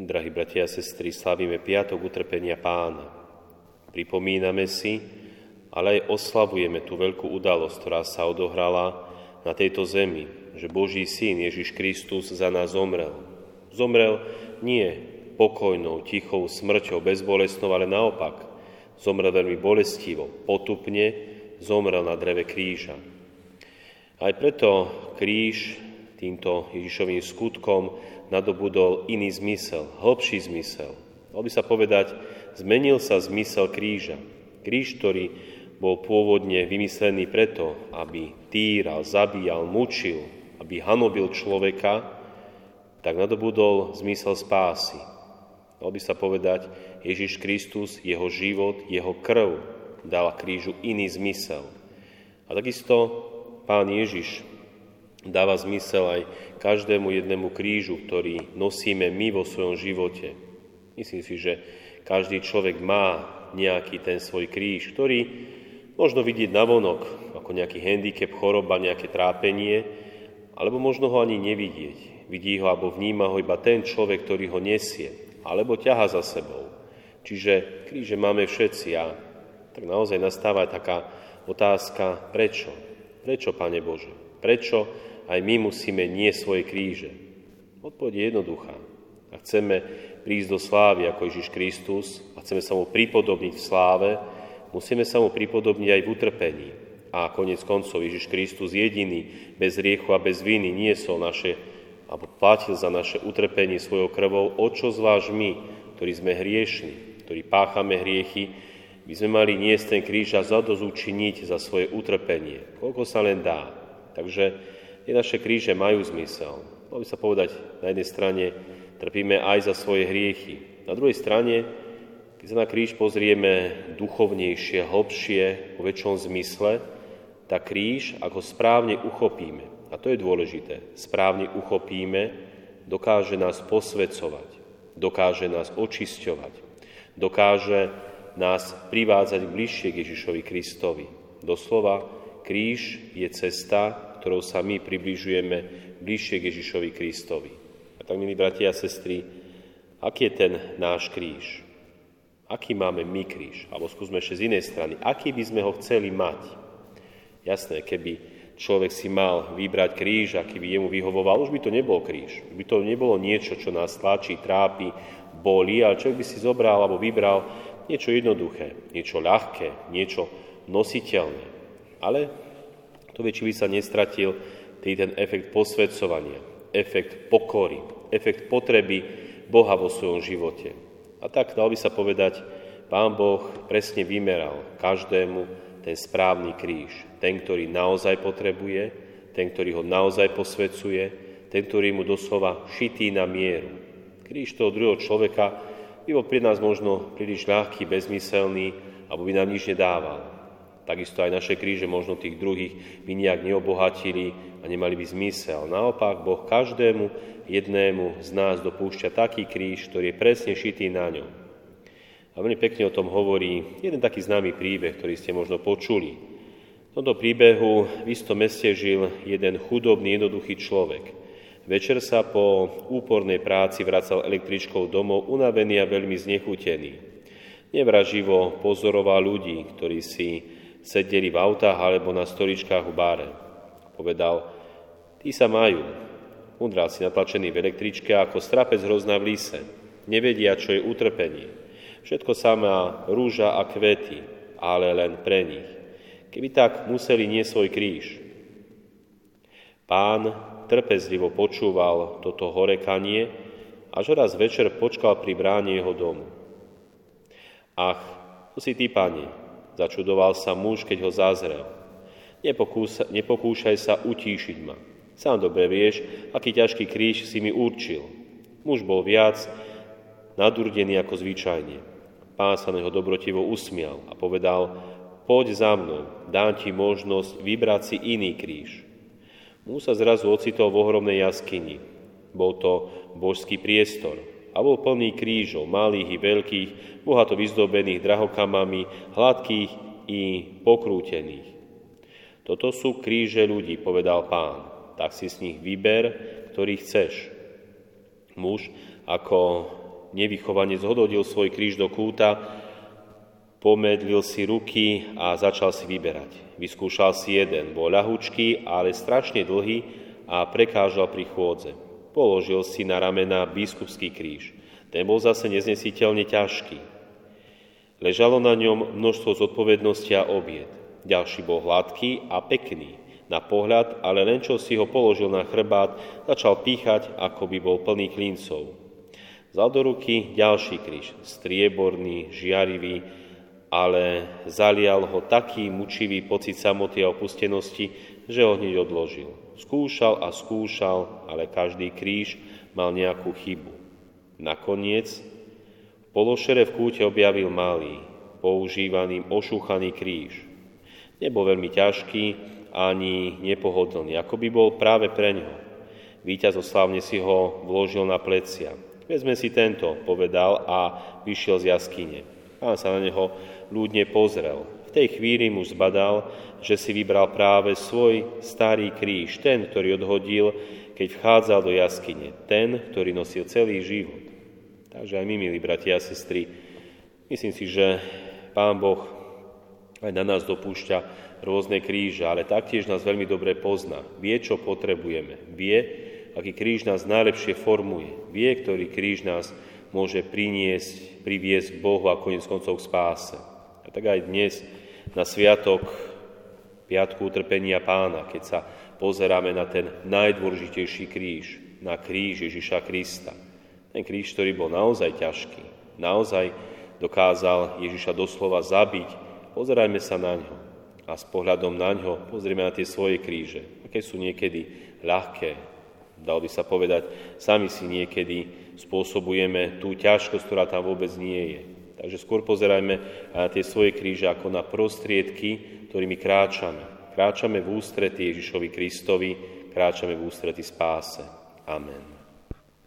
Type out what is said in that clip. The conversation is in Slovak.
Drahí bratia a sestry, slavíme piatok utrpenia pána. Pripomíname si, ale aj oslavujeme tú veľkú udalosť, ktorá sa odohrala na tejto zemi, že Boží syn Ježiš Kristus za nás zomrel. Zomrel nie pokojnou, tichou smrťou, bezbolestnou, ale naopak. Zomrel veľmi bolestivo, potupne, zomrel na dreve kríža. Aj preto kríž týmto Ježišovým skutkom nadobudol iný zmysel, hlbší zmysel. Dal by sa povedať, zmenil sa zmysel kríža. Kríž, ktorý bol pôvodne vymyslený preto, aby týral, zabíjal, mučil, aby hanobil človeka, tak nadobudol zmysel spásy. Dal by sa povedať, Ježiš Kristus, jeho život, jeho krv dala krížu iný zmysel. A takisto pán Ježiš dáva zmysel aj každému jednému krížu, ktorý nosíme my vo svojom živote. Myslím si, že každý človek má nejaký ten svoj kríž, ktorý možno vidieť na vonok ako nejaký handicap, choroba, nejaké trápenie, alebo možno ho ani nevidieť. Vidí ho alebo vníma ho iba ten človek, ktorý ho nesie, alebo ťaha za sebou. Čiže kríže máme všetci a tak naozaj nastáva taká otázka, prečo? Prečo, Pane Bože? Prečo aj my musíme nie svoje kríže? Odpoveď je jednoduchá. A chceme prísť do slávy ako Ježiš Kristus a chceme sa mu pripodobniť v sláve, musíme sa mu pripodobniť aj v utrpení. A konec koncov Ježiš Kristus jediný, bez riechu a bez viny, niesol naše, alebo platil za naše utrpenie svojou krvou. O čo zvlášť my, ktorí sme hriešni, ktorí páchame hriechy, by sme mali niesť ten kríž a zadozúčiniť za svoje utrpenie, koľko sa len dá. Takže tie naše kríže majú zmysel. Malo by sa povedať, na jednej strane trpíme aj za svoje hriechy. Na druhej strane, keď sa na kríž pozrieme duchovnejšie, hlbšie, vo väčšom zmysle, tak kríž, ako správne uchopíme, a to je dôležité, správne uchopíme, dokáže nás posvecovať, dokáže nás očisťovať, dokáže nás privádzať bližšie k Ježišovi Kristovi. Doslova, kríž je cesta, ktorou sa my približujeme bližšie k Ježišovi Kristovi. A tak, milí bratia a sestry, aký je ten náš kríž? Aký máme my kríž? Alebo skúsme ešte z inej strany. Aký by sme ho chceli mať? Jasné, keby človek si mal vybrať kríž, aký by jemu vyhovoval, už by to nebol kríž. By to nebolo niečo, čo nás tlačí, trápi, bolí, ale človek by si zobral alebo vybral niečo jednoduché, niečo ľahké, niečo nositeľné. Ale to by, či by sa nestratil tý ten efekt posvedcovania, efekt pokory, efekt potreby Boha vo svojom živote. A tak dal by sa povedať, Pán Boh presne vymeral každému ten správny kríž. Ten, ktorý naozaj potrebuje, ten, ktorý ho naozaj posvedcuje, ten, ktorý mu doslova šitý na mieru. Kríž toho druhého človeka by bol pri nás možno príliš ľahký, bezmyselný, alebo by nám nič nedával. Takisto aj naše kríže možno tých druhých by nejak neobohatili a nemali by zmysel. Naopak, Boh každému jednému z nás dopúšťa taký kríž, ktorý je presne šitý na ňom. A veľmi pekne o tom hovorí jeden taký známy príbeh, ktorý ste možno počuli. V tomto príbehu v istom meste žil jeden chudobný, jednoduchý človek. Večer sa po úpornej práci vracal električkou domov, unavený a veľmi znechutený. Nevraživo pozoroval ľudí, ktorí si sedeli v autách alebo na stoličkách v báre. Povedal, tí sa majú. Udral si natlačený v električke ako strapec hrozná v lise. Nevedia, čo je utrpenie. Všetko sa má rúža a kvety, ale len pre nich. Keby tak museli nie svoj kríž. Pán trpezlivo počúval toto horekanie, až raz večer počkal pri bráne jeho domu. Ach, to si ty, pane, Začudoval sa muž, keď ho zazrel. Nepokúsa, nepokúšaj sa utíšiť ma. Sám dobre vieš, aký ťažký kríž si mi určil. Muž bol viac nadurdený ako zvyčajne. Pán sa neho dobrotivo usmial a povedal, poď za mnou, dám ti možnosť vybrať si iný kríž. Muž sa zrazu ocitol v ohromnej jaskyni. Bol to božský priestor a bol plný krížov, malých i veľkých, bohato vyzdobených drahokamami, hladkých i pokrútených. Toto sú kríže ľudí, povedal pán, tak si z nich vyber, ktorý chceš. Muž, ako nevychovane zhododil svoj kríž do kúta, pomedlil si ruky a začal si vyberať. Vyskúšal si jeden, bol ľahučký, ale strašne dlhý a prekážal pri chôdze. Položil si na ramena biskupský kríž. Ten bol zase neznesiteľne ťažký. Ležalo na ňom množstvo zodpovednosti a obied. Ďalší bol hladký a pekný na pohľad, ale len čo si ho položil na chrbát, začal píchať, ako by bol plný klincov. Vzal do ruky ďalší kríž, strieborný, žiarivý, ale zalial ho taký mučivý pocit samoty a opustenosti, že ho hneď odložil. Skúšal a skúšal, ale každý kríž mal nejakú chybu. Nakoniec v pološere v kúte objavil malý, používaný ošúchaný kríž. Nebol veľmi ťažký, ani nepohodlný, ako by bol práve pre ňo. Výťaz oslávne si ho vložil na plecia. Vezme si tento, povedal a vyšiel z jaskyne. Pán sa na neho ľudne pozrel. V tej chvíli mu zbadal, že si vybral práve svoj starý kríž, ten, ktorý odhodil, keď vchádzal do jaskyne, ten, ktorý nosil celý život. Takže aj my, milí bratia a sestry, myslím si, že Pán Boh aj na nás dopúšťa rôzne kríže, ale taktiež nás veľmi dobre pozná. Vie, čo potrebujeme. Vie, aký kríž nás najlepšie formuje. Vie, ktorý kríž nás môže priniesť, priviesť k Bohu a konec koncov k spáse. A tak aj dnes na sviatok Piatku utrpenia pána, keď sa pozeráme na ten najdôležitejší kríž, na kríž Ježiša Krista. Ten kríž, ktorý bol naozaj ťažký, naozaj dokázal Ježiša doslova zabiť. Pozerajme sa na ňo a s pohľadom na ňo pozrieme na tie svoje kríže, aké sú niekedy ľahké. Dal by sa povedať, sami si niekedy spôsobujeme tú ťažkosť, ktorá tam vôbec nie je. Takže skôr pozerajme na tie svoje kríže ako na prostriedky, ktorými kráčame. Kráčame v ústrety Ježišovi Kristovi, kráčame v ústrety spáse. Amen.